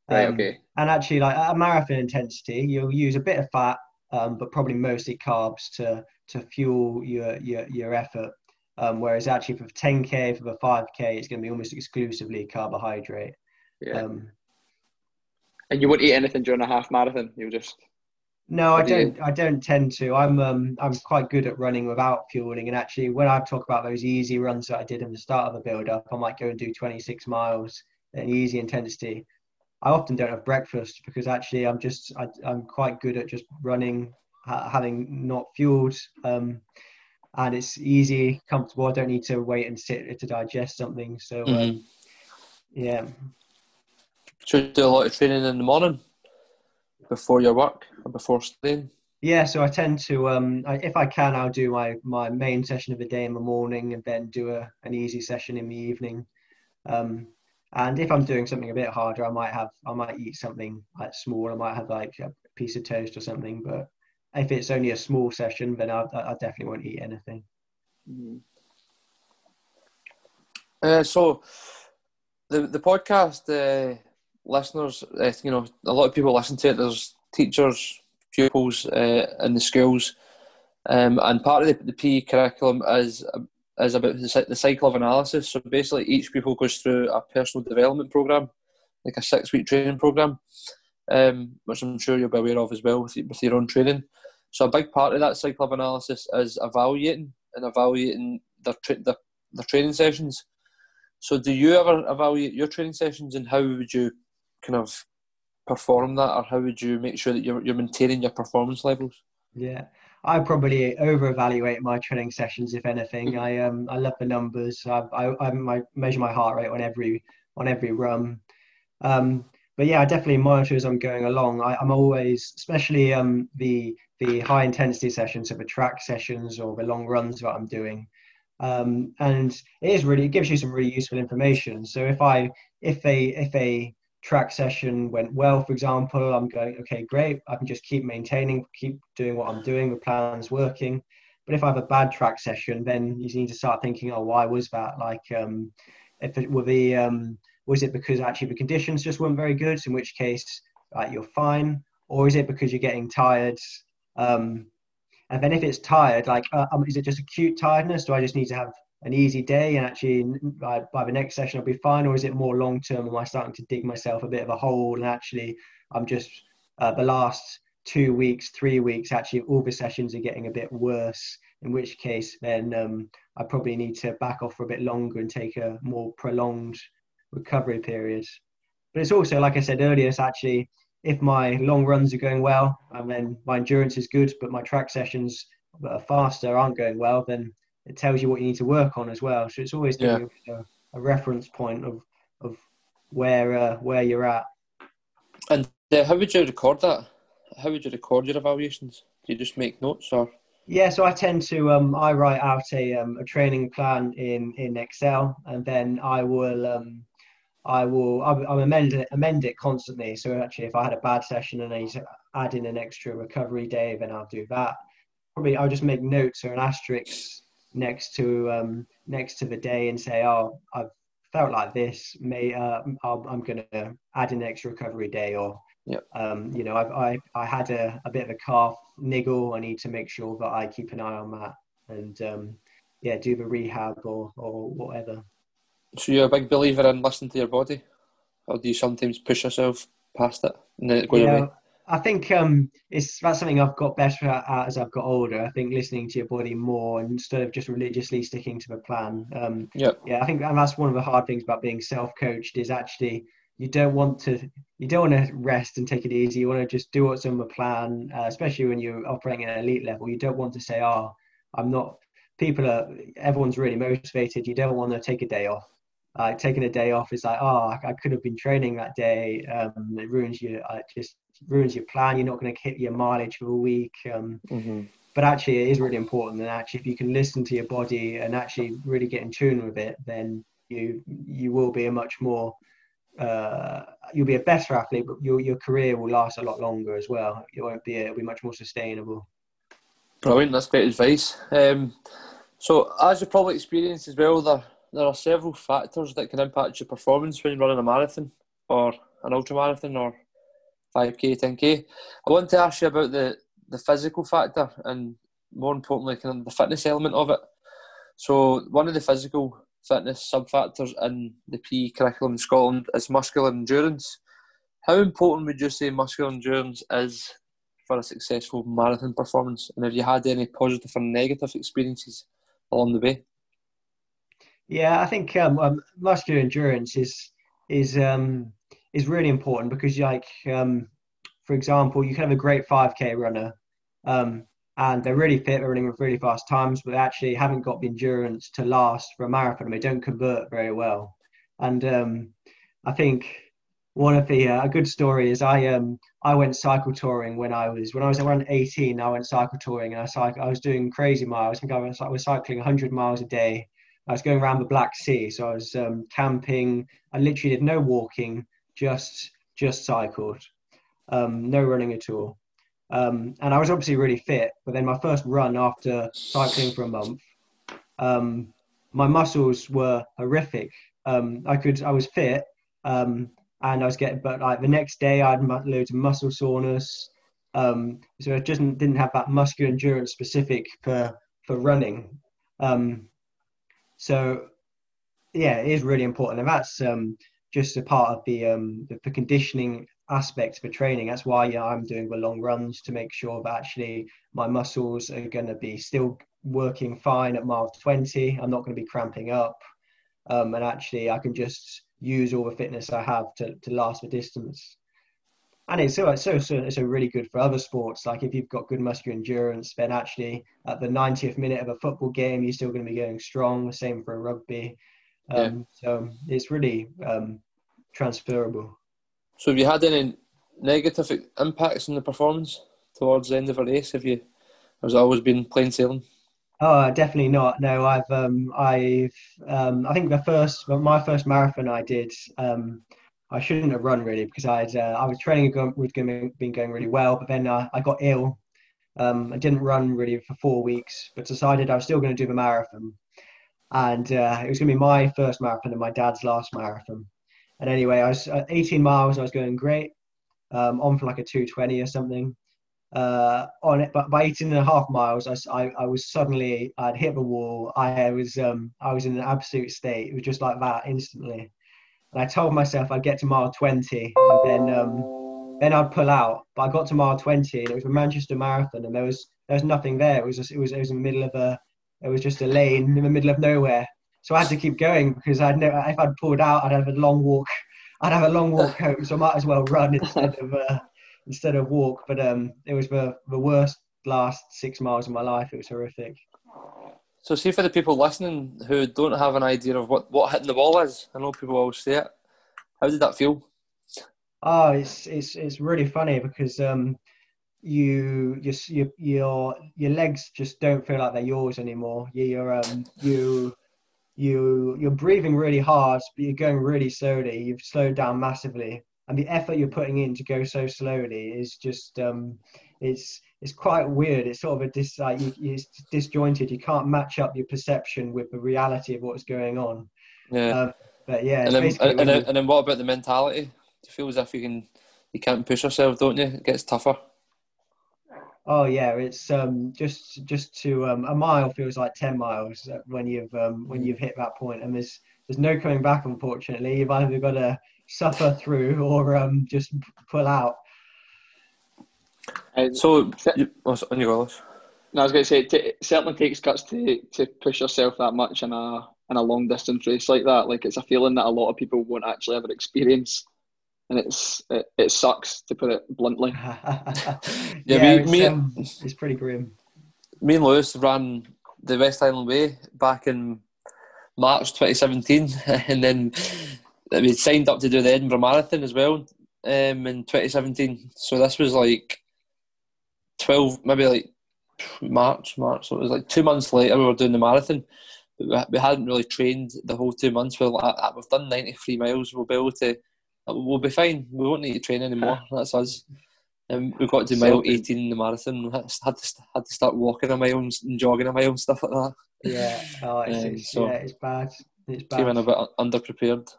Right. Um, okay. And actually, like at marathon intensity, you'll use a bit of fat, um, but probably mostly carbs to to fuel your your your effort. Um, whereas actually for 10k for the 5k, it's going to be almost exclusively carbohydrate. Yeah. Um, and you wouldn't eat anything during a half marathon. You'll just no, I don't. I don't tend to. I'm um, I'm quite good at running without fueling, and actually, when I talk about those easy runs that I did in the start of the build-up, I might go and do 26 miles at easy intensity. I often don't have breakfast because actually, I'm just I, am quite good at just running, ha- having not fueled, um, and it's easy, comfortable. I don't need to wait and sit to digest something. So, um, mm-hmm. yeah. Should do a lot of training in the morning before your work or before studying? Yeah, so I tend to, um, I, if I can, I'll do my, my main session of the day in the morning and then do a, an easy session in the evening. Um, and if I'm doing something a bit harder, I might have, I might eat something like small. I might have like a piece of toast or something. But if it's only a small session, then I, I definitely won't eat anything. Mm-hmm. Uh, so the the podcast uh, listeners, uh, you know, a lot of people listen to it. There's teachers, pupils uh, in the schools, um, and part of the, the PE curriculum is is about the, the cycle of analysis. So basically, each pupil goes through a personal development program, like a six week training program, um, which I'm sure you'll be aware of as well with, with your own training. So a big part of that cycle of analysis is evaluating and evaluating their, tra- their, their training sessions. So do you ever evaluate your training sessions and how would you kind of perform that, or how would you make sure that you're, you're maintaining your performance levels? Yeah, I probably over evaluate my training sessions. If anything, I um I love the numbers. I I, I measure my heart rate on every on every run. Um, but yeah, I definitely monitor as I'm going along. I, am always, especially um the the high intensity sessions, so the track sessions or the long runs that I'm doing. Um, and it is really it gives you some really useful information. So if I if a if a track session went well, for example, I'm going, okay, great. I can just keep maintaining, keep doing what I'm doing. The plan's working. But if I have a bad track session, then you need to start thinking, oh, why was that? Like, um, if it were the, um, was it because actually the conditions just weren't very good? In which case, uh, you're fine. Or is it because you're getting tired? Um, and then if it's tired, like, uh, um, is it just acute tiredness? Do I just need to have an easy day and actually by, by the next session I'll be fine, or is it more long term? Am I starting to dig myself a bit of a hole and actually I'm just uh, the last two weeks, three weeks, actually all the sessions are getting a bit worse. In which case, then um, I probably need to back off for a bit longer and take a more prolonged recovery period. But it's also, like I said earlier, it's actually if my long runs are going well and then my endurance is good, but my track sessions that are faster aren't going well, then it tells you what you need to work on as well. So it's always yeah. a, a, reference point of of where uh, where you're at. And uh, how would you record that? How would you record your evaluations? Do you just make notes or? Yeah, so I tend to um, I write out a um, a training plan in in Excel, and then I will um, I will I'm, amend it amend it constantly. So actually, if I had a bad session and I need to add in an extra recovery day, then I'll do that. Probably I'll just make notes or an asterisk next to um, next to the day and say, "Oh, I've felt like this. May uh, i am going to add an extra recovery day, or yep. um, you know, I've, I I had a, a bit of a calf niggle. I need to make sure that I keep an eye on that and um, yeah, do the rehab or or whatever." So you're a big believer in listening to your body, or do you sometimes push yourself past it and then it goes yeah, away? I think um, it's that's something I've got better at as I've got older. I think listening to your body more instead of just religiously sticking to the plan. Um, yeah, yeah. I think and that's one of the hard things about being self-coached is actually you don't want to you don't want to rest and take it easy. You want to just do what's on the plan, uh, especially when you're operating at an elite level. You don't want to say, "Oh, I'm not." People are everyone's really motivated. You don't want to take a day off. Uh, taking a day off is like, oh, I could have been training that day. Um, it ruins you. Uh, just ruins your plan. You're not going to hit your mileage for a week. Um, mm-hmm. But actually, it is really important. And actually, if you can listen to your body and actually really get in tune with it, then you you will be a much more uh, you'll be a better athlete, but your your career will last a lot longer as well. It won't be it'll be much more sustainable. Brilliant. That's great advice. Um, So, as you probably experienced as well, there there are several factors that can impact your performance when running a marathon or an ultra marathon or 5k, 10k. I want to ask you about the the physical factor and more importantly, kind of the fitness element of it. So, one of the physical fitness sub factors in the PE curriculum in Scotland is muscular endurance. How important would you say muscular endurance is for a successful marathon performance? And have you had any positive or negative experiences along the way? Yeah, I think um, um, muscular endurance is is um, is really important because, like, um, for example, you can have a great 5k runner, um, and they're really fit, they're running with really fast times, but they actually haven't got the endurance to last for a marathon. And they don't convert very well, and um, I think one of the uh, a good story is I um I went cycle touring when I was when I was around 18. I went cycle touring and I cycle, I was doing crazy miles. I think I was, I was cycling 100 miles a day. I was going around the Black Sea, so I was um, camping. I literally did no walking, just just cycled, um, no running at all. Um, and I was obviously really fit. But then my first run after cycling for a month, um, my muscles were horrific. Um, I could I was fit um, and I was getting, but like the next day I had loads of muscle soreness. So I just didn't have that muscular endurance specific for for running. Um, so yeah, it is really important, and that's um, just a part of the, um, the, the conditioning aspect for training. That's why yeah, I'm doing the long runs to make sure that actually my muscles are going to be still working fine at mile 20. I'm not going to be cramping up, um, and actually I can just use all the fitness I have to, to last the distance. And it's so, it's really good for other sports. Like if you've got good muscular endurance, then actually at the 90th minute of a football game, you're still going to be going strong. Same for a rugby. Um, yeah. So it's really um, transferable. So have you had any negative impacts on the performance towards the end of a race? Have you, has it always been plain sailing? Oh, definitely not. No, I've um, I've um, I think the first my first marathon I did. I shouldn't have run really because I'd uh, I was training with been going really well, but then uh, I got ill. Um, I didn't run really for four weeks, but decided I was still going to do the marathon, and uh, it was going to be my first marathon and my dad's last marathon. And anyway, I was uh, 18 miles. I was going great, um, on for like a 220 or something uh, on it, but by 18 and a half miles, I, I, I, was suddenly, I'd hit the wall. I was, um, I was in an absolute state. It was just like that instantly. And I told myself I'd get to mile 20 and then, um, then I'd pull out. But I got to mile 20 and it was a Manchester Marathon and there was, there was nothing there. It was just, it was, it was in the middle of a, it was just a lane in the middle of nowhere. So I had to keep going because I'd know if I'd pulled out, I'd have a long walk. I'd have a long walk home. So I might as well run instead of, uh, instead of walk. But um, it was the the worst last six miles of my life. It was horrific. So, see for the people listening who don't have an idea of what, what hitting the wall is, I know people always say it. How did that feel? Oh, it's it's it's really funny because um, you just your your your legs just don't feel like they're yours anymore. You're um you you you're breathing really hard, but you're going really slowly. You've slowed down massively, and the effort you're putting in to go so slowly is just um, it's it's quite weird. It's sort of a dis like you, it's disjointed. You can't match up your perception with the reality of what's going on. Yeah. Um, but yeah. And then, and, and, then, and then what about the mentality? Do you feel as if you can you can't push yourself, don't you? It gets tougher. Oh yeah, it's um, just just to um, a mile feels like ten miles when you've um, when you've hit that point, and there's there's no coming back. Unfortunately, you've either got to suffer through or um, just pull out. And so, you, oh, on you go, no, I was going to say it certainly takes guts to to push yourself that much in a in a long distance race like that. Like it's a feeling that a lot of people won't actually ever experience, and it's it, it sucks to put it bluntly. yeah, yeah me, it's, me, um, it's pretty grim. Me and Lewis ran the West Highland Way back in March 2017, and then we signed up to do the Edinburgh Marathon as well um, in 2017. So this was like 12, maybe like March, March. So it was like two months later we were doing the marathon. But we, we hadn't really trained the whole two months. We're like, ah, we've done 93 miles. We'll be able to, we'll be fine. We won't need to train anymore. That's us. And we got to mile 18 in the marathon. Had to had to start walking a mile and jogging a mile and stuff like that. Yeah, oh, it's, um, it's, so yeah, it's bad. It's bad. Came in a bit underprepared.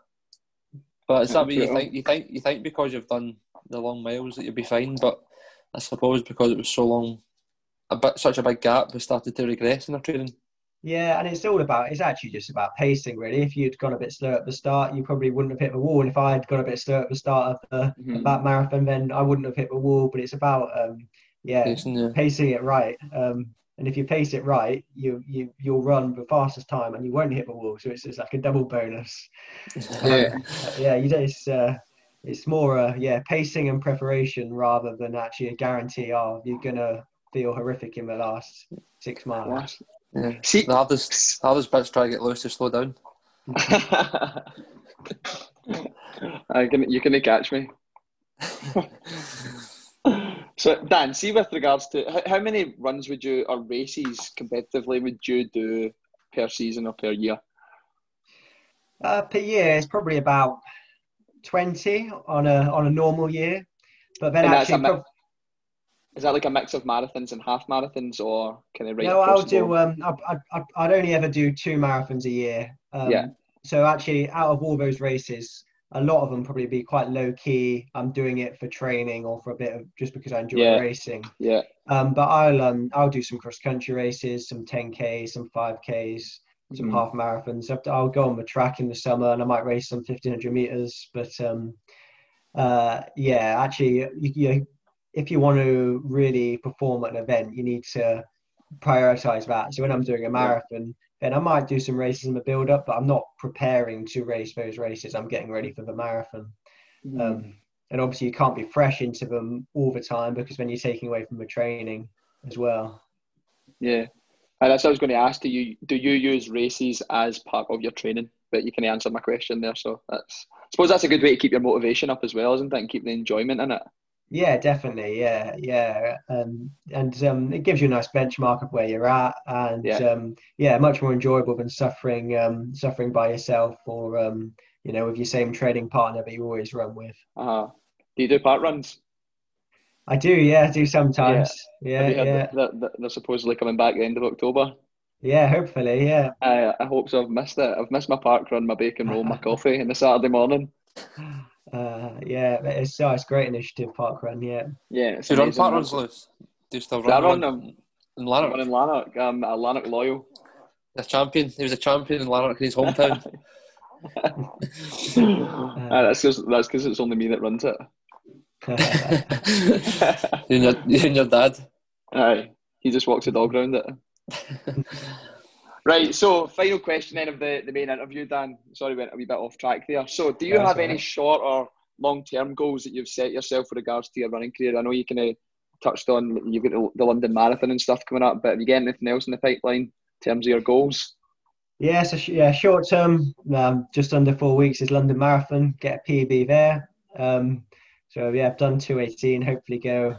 But it's that way you think you think you think because you've done the long miles that you'll be fine, but I suppose because it was so long, a bit such a big gap, we started to regress in our training. Yeah, and it's all about it's actually just about pacing really. If you'd gone a bit slow at the start, you probably wouldn't have hit the wall. And if I had gone a bit slow at the start of, the, mm-hmm. that marathon, then I wouldn't have hit the wall. But it's about um, yeah, pacing, yeah. pacing it right. Um, and if you pace it right, you you you'll run the fastest time, and you won't hit the wall. So it's, it's like a double bonus. yeah, yeah. You know, it's uh, it's more uh, yeah pacing and preparation rather than actually a guarantee. Oh, you're gonna feel horrific in the last six miles. Yeah. See, the hardest, the hardest bit's trying to get Lewis to slow down. I can, you can catch me. so, Dan, see with regards to how, how many runs would you or races competitively would you do per season or per year? Uh, per year, it's probably about twenty on a on a normal year. But then and actually, is that like a mix of marathons and half marathons, or can they rate? No, I'll do. Um, I, I, I'd only ever do two marathons a year. Um, yeah. So actually, out of all those races, a lot of them probably be quite low key. I'm doing it for training or for a bit of just because I enjoy yeah. racing. Yeah. Um, but I'll um, I'll do some cross country races, some 10ks, some 5ks, some mm. half marathons. I'll go on the track in the summer and I might race some 1500 meters. But um, uh, yeah, actually, you, you if you want to really perform at an event, you need to prioritize that. So when I'm doing a marathon, then I might do some races in the build up, but I'm not preparing to race those races. I'm getting ready for the marathon. Mm. Um, and obviously, you can't be fresh into them all the time because then you're taking away from the training as well. Yeah. And that's what I was going to ask. Do you do you use races as part of your training? But you can answer my question there. So that's I suppose that's a good way to keep your motivation up as well, isn't it? And keep the enjoyment in it. Yeah, definitely. Yeah, yeah, um, and um, it gives you a nice benchmark of where you're at, and yeah, um, yeah much more enjoyable than suffering um, suffering by yourself or um, you know with your same training partner that you always run with. Uh-huh. Do you do park runs? I do. Yeah, I do sometimes. Yeah, yeah. yeah. That, they're supposedly coming back the end of October. Yeah, hopefully. Yeah. I I hope so. I've missed it. I've missed my park run, my bacon roll, my coffee, in the Saturday morning. Uh, yeah, it's, oh, it's great initiative, park run, Yeah. Yeah. Do you run parkruns, Lewis? Do you still run? I run them in Lanark. in Lanark. I'm a Lanark loyal. A champion. He was a champion in Lanark in his hometown. uh, that's because that's because it's only me that runs it. you, and your, you and your dad. Aye, he just walks the dog around it. Right, so final question then of the, the main interview, Dan. Sorry, I went a wee bit off track there. So, do you have any short or long term goals that you've set yourself with regards to your running career? I know you kind of touched on you've got the London Marathon and stuff coming up, but have you got anything else in the pipeline in terms of your goals? Yeah, so yeah, short term, um, just under four weeks is London Marathon. Get a PB there. Um, so yeah, I've done 218. Hopefully, go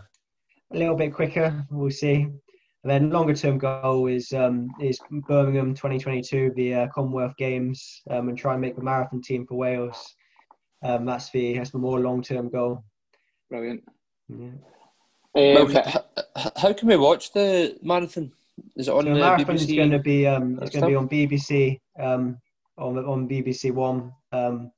a little bit quicker. We'll see. And then longer term goal is um, is Birmingham 2022, the uh, Commonwealth Games, um, and try and make the marathon team for Wales. Um, that's the that's the more long term goal. Brilliant. Yeah. Um, how, how, can we watch the marathon? Is it on so the marathon BBC? is going to be um, it's going to be on BBC um, on on BBC One. Um,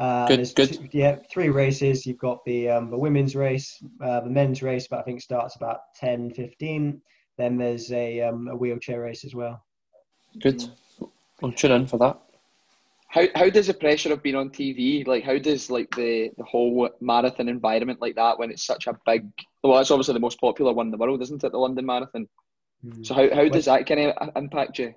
uh, good, good. Two, yeah, three races. You've got the um, the women's race, uh, the men's race, but I think starts about 10, 15 then there's a, um, a wheelchair race as well. Good. I'll tune in for that. How how does the pressure of being on TV like how does like the the whole marathon environment like that when it's such a big well it's obviously the most popular one in the world isn't it the London Marathon mm. so how, how does that kind of impact you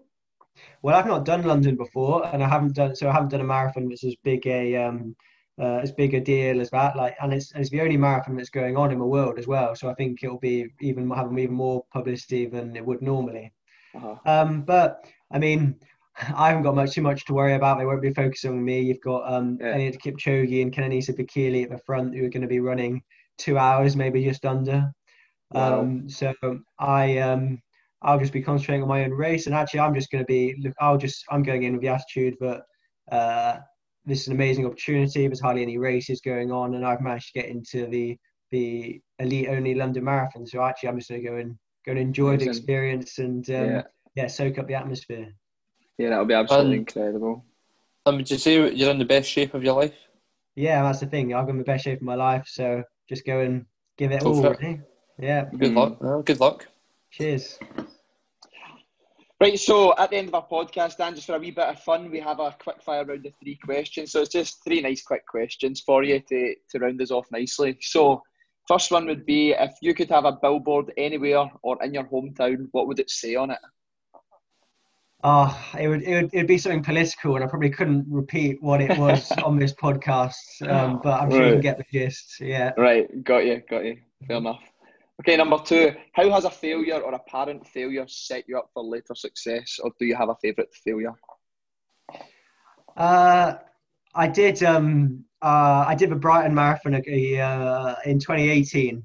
well I've not done London before and I haven't done so I haven't done a marathon that's as big a um, uh, as big a deal as that. Like, and it's, it's the only marathon that's going on in the world as well. So I think it'll be even having even more publicity than it would normally. Uh-huh. Um, but I mean, I haven't got much too much to worry about. They won't be focusing on me. You've got um, yeah. Eliud Kipchoge and Kenenisa Bekele at the front who are going to be running two hours, maybe just under. Wow. Um, so I um, I'll just be concentrating on my own race, and actually I'm just going to be look. I'll just I'm going in with the attitude that uh, this is an amazing opportunity. There's hardly any races going on, and I've managed to get into the the elite only London Marathon. So actually, I'm just going to go and go and enjoy the experience and um, yeah. yeah. soak up the atmosphere. Yeah, that'll be absolutely incredible. And would you say you're in the best shape of your life? Yeah, that's the thing. I'm in the best shape of my life, so just go and give it all. Really. Yeah. Good luck. Well, good luck. Cheers. Right, so at the end of our podcast, Dan, just for a wee bit of fun, we have a quick fire round of three questions. So it's just three nice quick questions for you to, to round us off nicely. So, first one would be if you could have a billboard anywhere or in your hometown, what would it say on it? Oh, it would, it would it'd be something political, and I probably couldn't repeat what it was on this podcast, um, but I'm sure right. you can get the gist. Yeah. Right, got you, got you. Fair enough. Okay, number two. How has a failure or apparent failure set you up for later success, or do you have a favourite failure? Uh, I did. Um, uh, I did the Brighton Marathon uh, in 2018,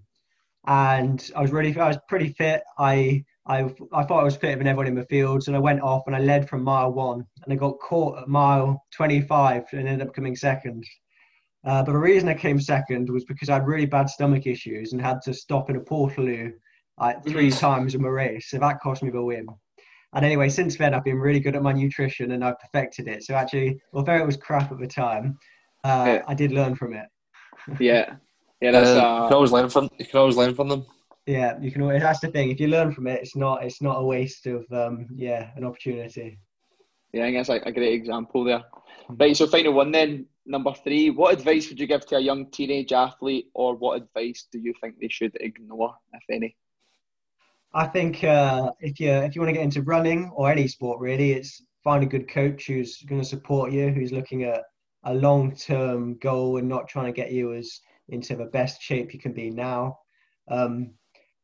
and I was really, I was pretty fit. I I, I thought I was fitter than everyone in the fields, and I went off and I led from mile one, and I got caught at mile 25 and ended up coming second. Uh, but the reason I came second was because I had really bad stomach issues and had to stop in a portaloo like three mm. times in my race. So that cost me the win. And anyway, since then I've been really good at my nutrition and I've perfected it. So actually, although it was crap at the time, uh, yeah. I did learn from it. yeah, yeah, that's. Uh, uh, you can always learn from. You can always learn from them yeah, you can always. That's the thing. If you learn from it, it's not. It's not a waste of. Um, yeah, an opportunity. Yeah, I think that's like a great example there. Mm-hmm. Right. So final one then. Number three. What advice would you give to a young teenage athlete, or what advice do you think they should ignore, if any? I think uh, if you if you want to get into running or any sport really, it's find a good coach who's going to support you, who's looking at a long term goal and not trying to get you as into the best shape you can be now. Um,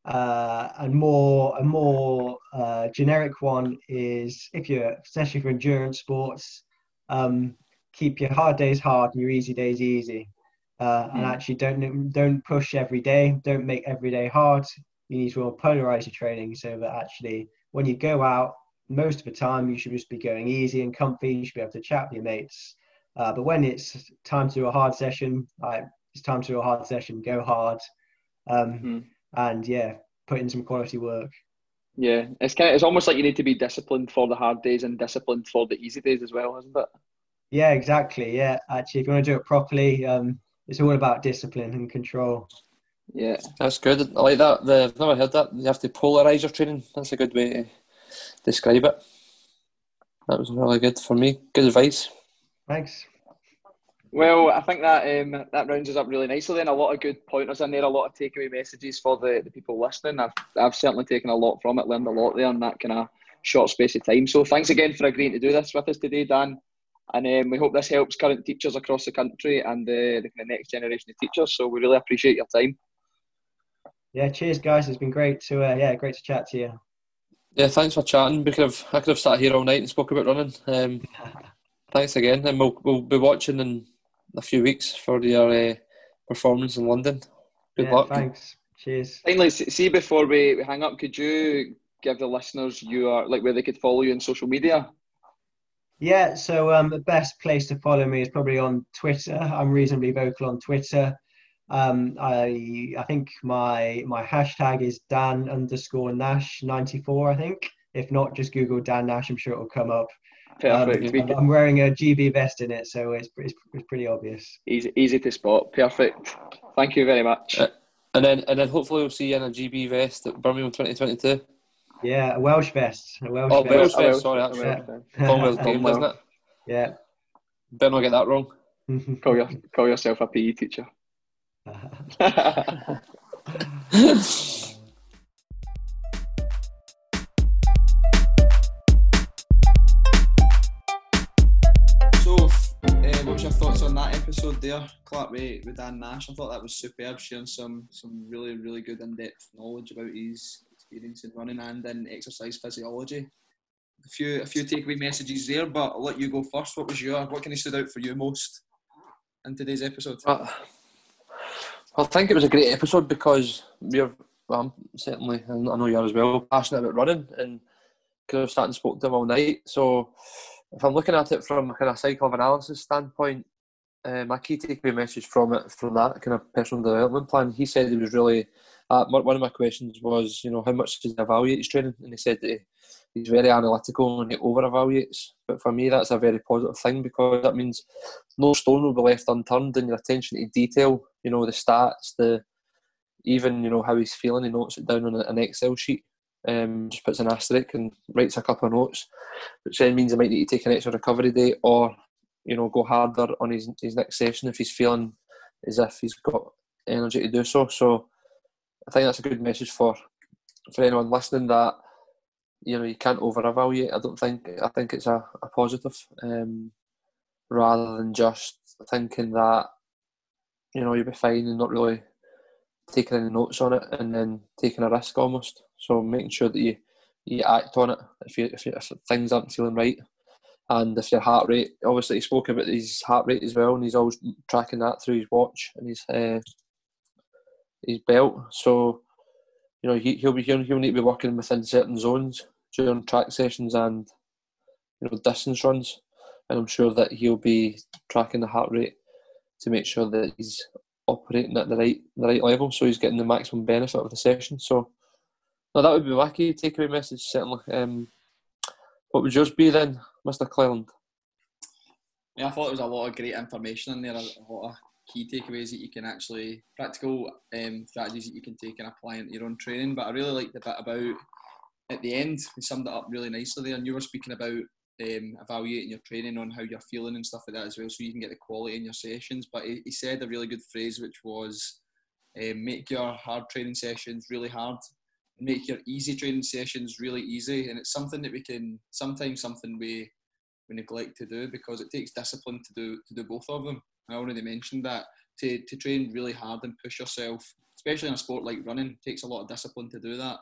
uh, and more a more uh, generic one is if you're especially for endurance sports, um, keep your hard days hard and your easy days easy, uh, and actually don't don't push every day. Don't make every day hard. You need to polarize your training so that actually when you go out, most of the time you should just be going easy and comfy. You should be able to chat with your mates. Uh, but when it's time to do a hard session, like it's time to do a hard session, go hard. Um, mm and yeah, put in some quality work. Yeah, it's kind of, it's almost like you need to be disciplined for the hard days and disciplined for the easy days as well, isn't it? Yeah, exactly. Yeah, actually, if you want to do it properly, um, it's all about discipline and control. Yeah, that's good. I like that. The, I've never heard that. You have to polarize your training. That's a good way to describe it. That was really good for me. Good advice. Thanks. Well, I think that um, that rounds us up really nicely. Then a lot of good pointers in there, a lot of takeaway messages for the, the people listening. I've I've certainly taken a lot from it, learned a lot there in that kind of short space of time. So thanks again for agreeing to do this with us today, Dan. And um, we hope this helps current teachers across the country and uh, the kind next generation of teachers. So we really appreciate your time. Yeah, cheers, guys. It's been great to uh, yeah, great to chat to you. Yeah, thanks for chatting. We could have I could have sat here all night and spoke about running. Um, thanks again, and we'll we'll be watching in a few weeks for your uh, performance in London. Good yeah, luck. Thanks. Cheers. Finally, see before we, we hang up, could you give the listeners your like where they could follow you on social media? Yeah, so um, the best place to follow me is probably on Twitter. I'm reasonably vocal on Twitter. Um, I I think my my hashtag is Dan underscore Nash ninety four. I think if not, just Google Dan Nash. I'm sure it'll come up. Perfect. Um, I'm wearing a GB vest in it, so it's, it's, it's pretty obvious. Easy, easy to spot. Perfect. Thank you very much. Uh, and then, and then hopefully we'll see you in a GB vest at Birmingham 2022. Yeah, a Welsh vest. A Welsh oh, vest. Welsh vest. Sorry, that's yeah. Commonwealth Games, isn't it? Yeah. Better not get that wrong. call your call yourself a PE teacher. So uh what's your thoughts on that episode there, Clark with, with Dan Nash. I thought that was superb, sharing some some really really good in depth knowledge about his experience in running and in exercise physiology. A few a few takeaway messages there, but I'll let you go first. What was your what kind of stood out for you most in today's episode? Uh, I think it was a great episode because we're well, I'm certainly, I know you are as well, passionate about running and could have sat and spoke to him all night. So if I'm looking at it from a kind of of analysis standpoint, uh, my key takeaway message from it, from that kind of personal development plan, he said he was really. Uh, one of my questions was, you know, how much does he evaluate his training? And he said that he, he's very analytical and he over evaluates. But for me, that's a very positive thing because that means no stone will be left unturned in your attention to detail, you know, the stats, the even, you know, how he's feeling, he notes it down on an Excel sheet. Um, just puts an asterisk and writes a couple of notes, which then means he might need to take an extra recovery day or, you know, go harder on his, his next session if he's feeling as if he's got energy to do so. So I think that's a good message for for anyone listening that you know you can't over evaluate. I don't think I think it's a, a positive um, rather than just thinking that you know you'll be fine and not really taking any notes on it and then taking a risk almost. So making sure that you you act on it if you if, you, if things aren't feeling right. And if your heart rate, obviously, he spoke about his heart rate as well, and he's always tracking that through his watch and his uh, his belt. So, you know, he, he'll be he'll, he'll need to be working within certain zones during track sessions and you know distance runs, and I'm sure that he'll be tracking the heart rate to make sure that he's operating at the right the right level, so he's getting the maximum benefit of the session. So, no, that would be wacky takeaway message certainly. Um, what would yours be then, Mr. Cleland? Yeah, I thought there was a lot of great information in there, a lot of key takeaways that you can actually practical um, strategies that you can take and apply into your own training. But I really liked the bit about at the end. We summed it up really nicely there, and you were speaking about um, evaluating your training on how you're feeling and stuff like that as well, so you can get the quality in your sessions. But he, he said a really good phrase, which was um, make your hard training sessions really hard, make your easy training sessions really easy, and it's something that we can sometimes something we we neglect to do because it takes discipline to do to do both of them. I already mentioned that to, to train really hard and push yourself, especially in a sport like running, takes a lot of discipline to do that.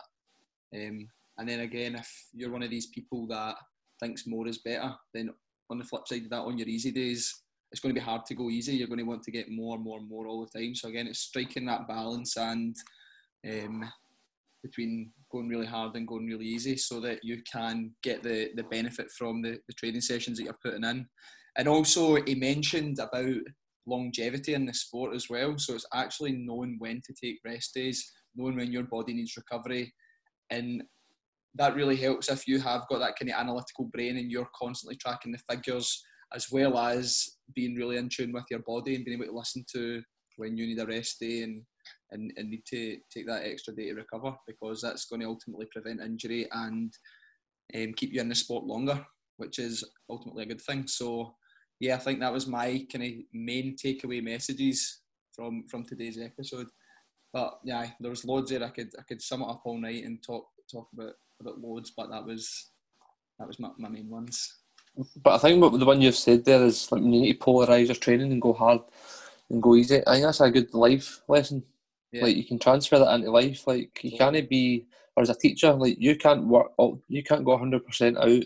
Um, and then again, if you're one of these people that thinks more is better, then on the flip side of that, on your easy days, it's going to be hard to go easy. You're going to want to get more and more and more all the time. So again, it's striking that balance and um, between going really hard and going really easy, so that you can get the the benefit from the, the training sessions that you're putting in. And also, he mentioned about longevity in the sport as well. So it's actually knowing when to take rest days, knowing when your body needs recovery, and that really helps if you have got that kind of analytical brain and you're constantly tracking the figures as well as being really in tune with your body and being able to listen to when you need a rest day and, and, and need to take that extra day to recover because that's going to ultimately prevent injury and um, keep you in the sport longer, which is ultimately a good thing. So yeah, I think that was my kind of main takeaway messages from from today's episode. But yeah, there was loads there. I could I could sum it up all night and talk talk about about loads, but that was that was my, my main ones. But I think what the one you've said there is like you need to polarise your training and go hard and go easy. I think that's a good life lesson. Yeah. Like you can transfer that into life. Like you can't be, or as a teacher, like you can't work. You can't go hundred percent out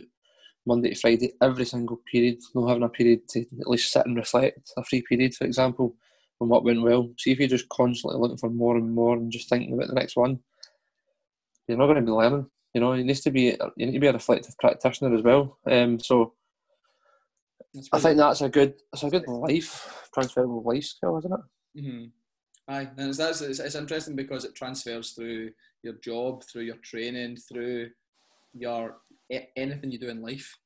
Monday to Friday, every single period, not having a period to at least sit and reflect, a free period, for example, on what went well. See if you're just constantly looking for more and more and just thinking about the next one, you're not going to be learning. You know, it needs to be you need to be a reflective practitioner as well. Um, so I think that's a good it's a good life transferable life skill, isn't it? Mm-hmm. Aye, and it's, that's it's, it's interesting because it transfers through your job, through your training, through your anything you do in life,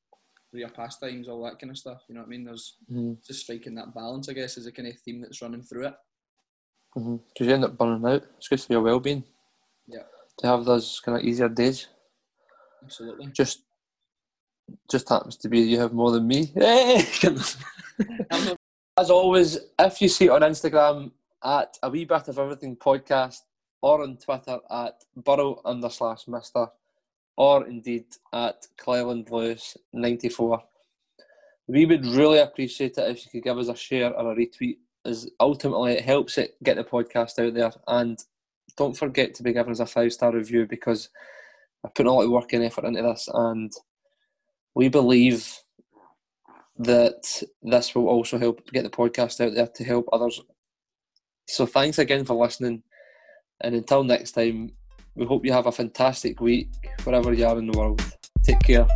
through your pastimes, all that kind of stuff. You know what I mean? There's mm-hmm. just striking that balance, I guess, is a kind of theme that's running through it. Because mm-hmm. you end up burning out. It's good for your well-being. Yeah. To have those kind of easier days. Absolutely. Just, just happens to be you have more than me. As always, if you see it on Instagram at a wee bit of everything podcast or on Twitter at burrow under slash mister or indeed at Cleland Lewis 94. We would really appreciate it if you could give us a share or a retweet, as ultimately it helps it get the podcast out there. And don't forget to be giving us a five star review because I put a lot of work and effort into this, and we believe that this will also help get the podcast out there to help others. So thanks again for listening, and until next time, we hope you have a fantastic week wherever you are in the world. Take care.